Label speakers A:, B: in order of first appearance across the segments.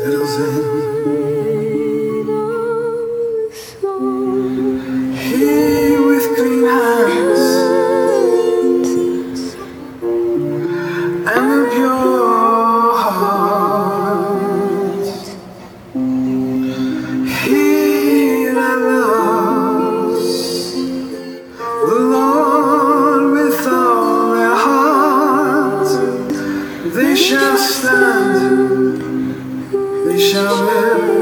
A: settles in he with clean hands and a pure heart. He that loves the Lord with all their heart, they shall stand. 笑了。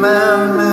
A: remember